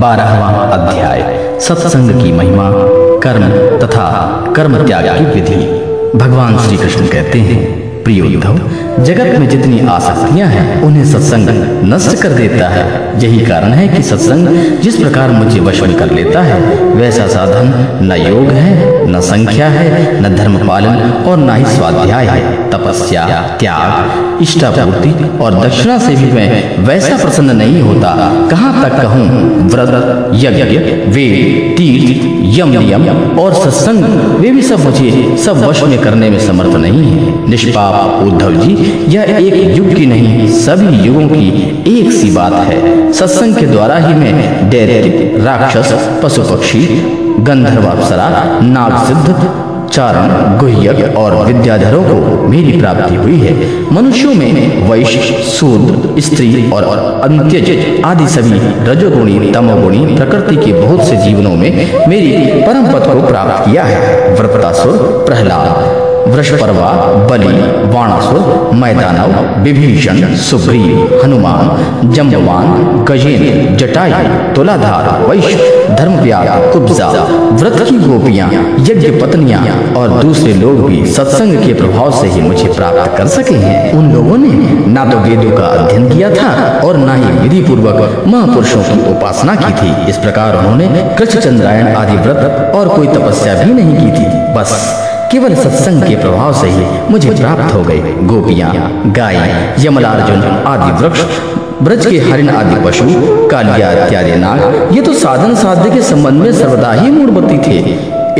बारहवा अध्याय, सत्संग की महिमा, कर्म तथा कर्म त्याग की विधि। भगवान श्री कृष्ण कहते हैं, प्रिय उद्धव, जगत में जितनी आसक्तियाँ हैं, उन्हें सत्संग नष्ट कर देता है। यही कारण है कि सत्संग जिस प्रकार मुझे वश में कर लेता है, वैसा साधन न योग है, न संख्या है, न धर्म पालन और न ही स्वाध्याय है। तपस्या, त्याग, इष्टापूर्ति और दक्षिणा से भी मैं वैसा प्रसन्न नहीं होता। कहाँ तक कहूँ, व्रत, यज्ञ, वेद, तीर्थ, यम नियम और सत्संग, वे भी सब मुझे सब वश में करने में समर्थ नहीं है। निष्पाप उद्धव जी, यह एक युग की नहीं, सभी युगों की एक सी बात है। सत्संग के द्वारा ही मैं दैत्य, राक्षस, पशु पक्षी, गंधर्व अप्सरा, नाग सिद्ध चारण, गुह्यक और विद्याधरों को मेरी प्राप्ति हुई है। मनुष्यों में वैश्य, शूद्र, स्त्री और अंत्यज आदि सभी रजोगुणी, तमोगुणी प्रकृति के बहुत से जीवनों में मेरी परम पद को प्राप्त किया है। व्रतासुर प्रहलाद। वृषपर्वा, बलि वाणासुर मैदानव, विभीषण सुग्रीव हनुमान, जम्बवान गजेंद्र जटायु, तुलाधार, वैश्य धर्मव्याग कुब्जा व्रत की गोपियाँ, यज्ञ पत्नियाँ और दूसरे लोग भी सत्संग के प्रभाव से ही मुझे प्राप्त कर सके हैं। उन लोगों ने ना तो वेदों का अध्ययन किया था और ना ही विधि पूर्वक महापुरुषों की उपासना की थी। इस प्रकार उन्होंने कृष्ण चंद्रायण आदि व्रत और कोई तपस्या भी नहीं की थी। बस केवल सत्संग के प्रभाव से ही मुझे प्राप्त हो गए गोपियाँ गाय यमलार्जुन आदि वृक्ष ब्रज के हरिण आदि पशु कालिया इत्यादि नाग ये तो साधन साध्य के संबंध में सर्वदा ही मूर्ति थे।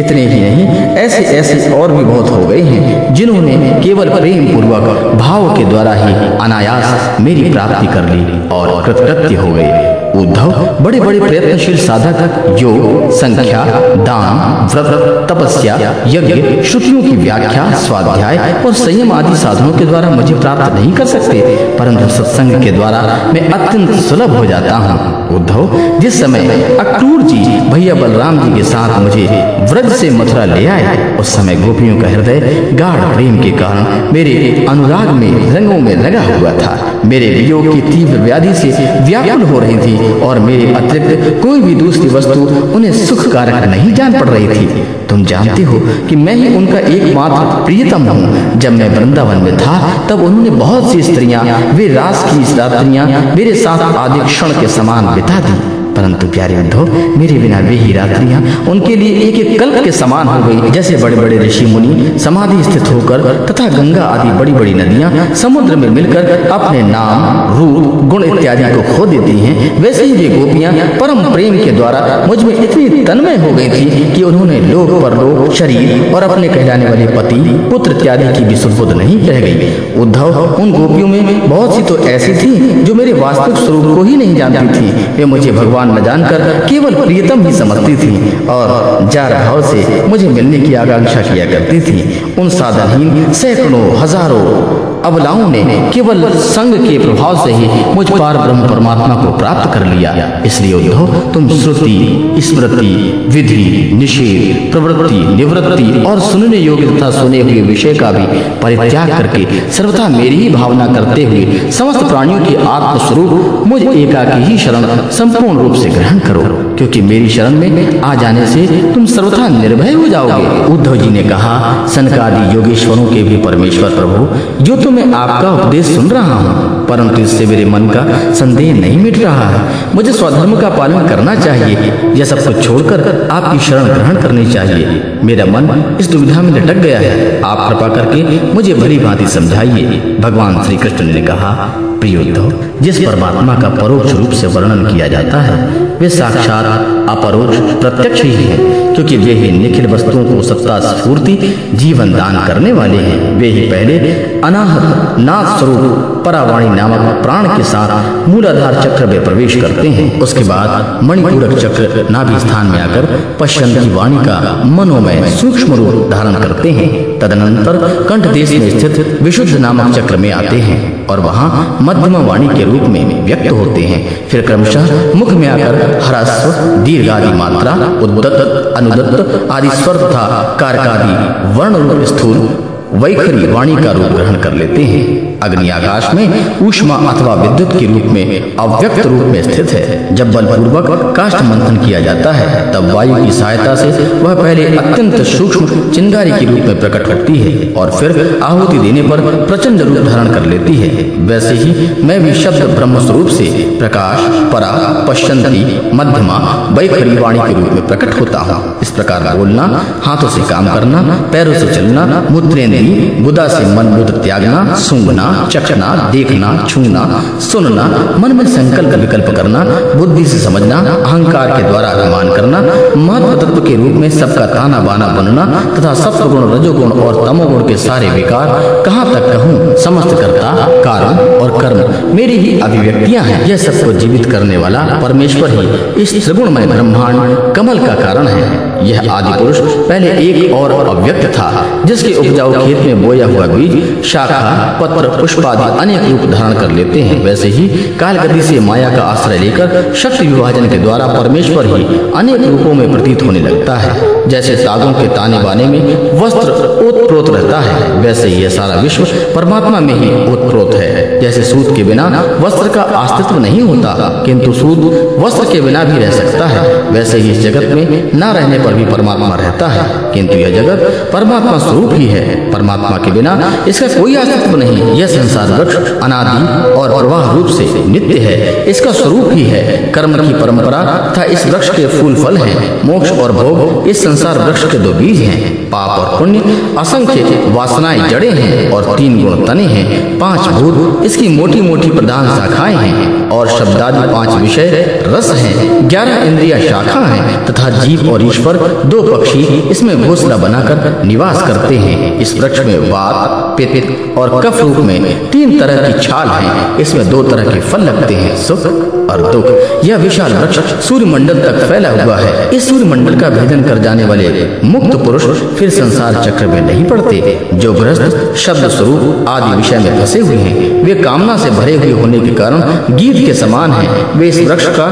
इतने ही नहीं ऐसे ऐसे और भी बहुत हो गए हैं जिन्होंने केवल प्रेम पूर्वक भाव के द्वारा ही अनायास मेरी प्राप्ति कर ली और कृतकृत्य हो गए। उद्धव बड़े बड़े प्रयत्नशील साधक योग संख्या दान व्रत तपस्या यज्ञ श्रुतियों की व्याख्या स्वाध्याय और संयम आदि साधनों के द्वारा मुझे प्राप्त नहीं कर सकते परंतु सत्संग के द्वारा मैं अत्यंत सुलभ हो जाता हूँ। उद्धव जिस समय अक्रूर जी भैया बलराम जी के साथ मुझे व्रज से मथुरा ले आए उस समय गोपियों का हृदय गाढ़ प्रेम के कारण मेरे अनुराग में रंगों में लगा हुआ था। मेरे वियोग की तीव्र व्याधि से व्याकुल हो रही थी। और मेरे अतिरिक्त कोई भी दूसरी वस्तु उन्हें सुख कारक नहीं जान पड़ रही थी। तुम जानते हो कि मैं ही उनका एकमात्र प्रियतम हूँ। जब मैं वृंदावन में था, तब उन्होंने बहुत सी स्त्रियाँ, वे रास की रात्रियाँ मेरे साथ आदि क्षण के समान बिता दी। परंतु प्यारे उद्धव मेरे बिना वे ही रात्रियाँ उनके लिए एक एक कल्प के समान हो गई। जैसे बड़े बड़े ऋषि मुनि समाधि स्थित होकर तथा गंगा आदि बड़ी बड़ी नदियाँ समुद्र में मिलकर अपने नाम, रूप, गुण इत्यादि को खो देती हैं, वैसे ही वे गोपियाँ परम प्रेम के द्वारा मुझमें इतनी तन्मय हो गई थी कि उन्होंने लोक परलोक शरीर और अपने कहलाने वाले पति, पुत्र इत्यादि की भी सुबुद्ध नहीं रह गई। उद्धव, उन गोपियों में बहुत सी तो ऐसी थी जो मेरे वास्तविक स्वरूप को ही नहीं जानती थी। वे मुझे भगवान भगवान न जानकर केवल प्रियतम ही समझती थी और जार भाव से मुझे मिलने की आकांक्षा किया करती थी। उन साधनहीन सैकड़ों, हज़ारों अबलाओं ने केवल संग के प्रभाव से ही मुझ पार ब्रह्म परमात्मा को प्राप्त कर लिया। इसलिए उद्धव, तुम श्रुति, स्मृति, विधि, निषेध, प्रवृत्ति, निवृत्ति और सुनने योग्य तथा सुने हुए विषय का भी परित्याग करके सर्वथा मेरी ही भावना करते हुए समस्त प्राणियों के आत्मस्वरूप मुझ एकाकी ही शरण संपूर्ण रूप से ग्रहण करो। क्योंकि मेरी शरण में आ जाने से तुम सर्वथा निर्भय हो जाओगे। उद्धव जी ने कहा, सनकादि योगेश्वरों के भी परमेश्वर प्रभु, जो तो मैं आपका उपदेश सुन रहा हूँ। परंतु इससे मेरे मन का संदेह नहीं मिट रहा है। मुझे स्वधर्म का पालन करना चाहिए। यह सब कुछ छोड़कर आपकी शरण ग्रहण करनी चाहिए। मेरा मन इस दुविधा में लटक गया है। आप कृपा करके मुझे भली भांति समझाइए। भगवान श्री कृष्ण ने कहा प्रियोद्धव जिस परमात्मा का परोक्ष रूप से वर्णन किया जाता है, वे साक्षात अपरोक्ष प्रत्यक्ष ही है, क्योंकि वे ही निखिल वस्तुओं को सत्ता स्फूर्ति, जीवन दान करने वाले हैं। वे ही पहले अनाहत, नाथ स्वरूप परावाणी नामक प्राण के साथ मूलाधार चक्र में प्रवेश करते हैं। उसके बाद मणिपूरक चक्र नाभि स्थान में आकर पश्चंती वाणी का मनोमय सूक्ष्म रूप धारण करते हैं। तदनंतर कंठ देश में स्थित विशुद्ध नामक चक्र में आते हैं और वहाँ मध्यम वाणी के रूप में व्यक्त होते हैं। फिर क्रमशः मुख में आकर ह्रस्व दीर्घ आदि मात्रा उद्दत अनुदत्त आदि स्वर तथा कारकादि वर्ण रूप स्थूल, वैखरी वाणी का रूप ग्रहण कर लेते हैं। अग्नि आकाश में ऊष्मा अथवा विद्युत के रूप में अव्यक्त रूप में स्थित है। जब बलपूर्वक काष्ठ मंथन किया जाता है, तब वायु की सहायता से वह पहले अत्यंत सूक्ष्म चिंगारी के रूप में प्रकट होती है और फिर आहुति देने पर प्रचंड रूप धारण कर लेती है। वैसे ही मैं भी शब्द ब्रह्म स्वरूप से प्रकाश, परा पश्चंती मध्यमा, वैखरी वाणी के रूप में प्रकट होता हूँ। इस प्रकार बोलना, हाथों से काम करना, पैरों से चलना मुद्रेंद्री गुदा से मन बुद्ध त्यागना, सूंघना चखना, देखना, छूना, सुनना मन में संकल्प विकल्प करना, बुद्धि से समझना, अहंकार के द्वारा अभिमान करना महत्व तत्व के रूप में सबका ताना बाना बनना, तथा सत्वगुण, रजोगुण और तमोगुण के सारे विकार कहाँ तक कहूँ, समस्त करता, कारण और कर्म मेरी ही अभिव्यक्तियाँ हैं, यह सबको जीवित करने वाला परमेश्वर ही इस त्रिगुणमय ब्रह्मांड कमल का कारण है। यह आदि पुरुष पहले एक और अव्यक्त था जिसके उपजाऊ खेत में बोया हुआ बीज शाखा पत्र पुष्प आदि अनेक रूप धारण कर लेते हैं। वैसे ही काल गति से माया का आश्रय लेकर शक्ति विभाजन के द्वारा परमेश्वर ही अनेक रूपों में प्रतीत होने लगता है। जैसे साधुओं के ताने बाने में वस्त्र ओतप्रोत रहता है वैसे यह सारा विश्व परमात्मा में ही ओतप्रोत है। जैसे सूद के बिना वस्त्र का अस्तित्व नहीं होता, किंतु सूद वस्त्र के बिना भी रह सकता है। वैसे ही इस जगत में न रहने पर भी परमात्मा रहता है, किंतु यह जगत परमात्मा स्वरूप ही है। परमात्मा के बिना इसका कोई अस्तित्व नहीं। यह संसार वृक्ष अनादि और प्रवाह रूप से नित्य है। इसका स्वरूप ही है। कर्म की परंपरा तथा इस वृक्ष के फूल फल हैं। मोक्ष और भोग इस संसार वृक्ष के दो बीज हैं। पाप और पुण्य, असंख्य वासनाएँ जड़े हैं और तीन गुण तने हैं, पाँच भूत, इसकी मोटी मोटी प्रधान शाखाएँ हैं और शब्दादि पाँच विषय रस हैं, ग्यारह इंद्रिया शाखा हैं तथा जीव और ईश्वर, दो पक्षी इसमें घोसला बनाकर निवास करते हैं। इस वृक्ष में वात पित्त और कफ रूप में तीन तरह की छाल है। इसमें दो तरह के फल लगते हैं, सुख और दुख। यह विशाल वृक्ष सूर्य मंडल तक फैला हुआ है। इस सूर्य मंडल का भेदन कर जाने वाले मुक्त पुरुष फिर संसार चक्र में नहीं पड़ते। जो गृहस्थ, शब्द स्वरूप आदि विषय में फंसे हुए हैं, वे कामना से भरे हुए होने के कारण गीत के समान हैं। वे इस वृक्ष का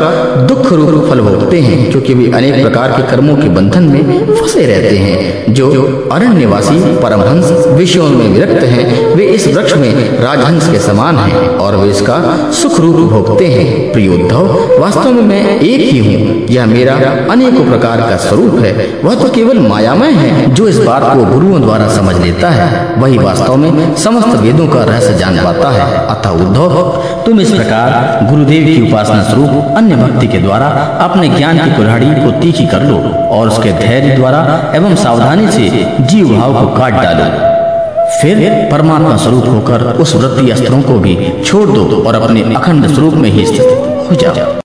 दुख रूप फल भोगते हैं, क्योंकि वे अनेक प्रकार के कर्मों के बंधन में फंसे रहते हैं। जो अरण्यवासी, परमहंस, विषयों में विरक्त हैं, वे इस वृक्ष में राजहंस के समान हैं और वे इसका सुख रूप भोगते हैं। प्रियोद्धव वास्तव में मैं एक ही हूँ। यह मेरा अनेकों प्रकार का स्वरूप है। वह तो केवल मायामय है, जो इस बात को गुरुओं द्वारा समझ लेता है। वही वास्तव में समस्त वेदों का रहस्य जान पाता है। अतः उद्धव, तुम इस प्रकार गुरुदेव की उपासना स्वरूप अन्य भक्ति के द्वारा अपने ज्ञान की कुल्हाड़ी को तीखी कर लो और उसके धैर्य द्वारा एवं सावधानी से जीव भाव को काट डालो। फिर परमात्मा स्वरूप होकर उस वृत्ति अस्त्रों को भी छोड़ दो और अपने अखंड स्वरूप में ही स्थित हो जाओ।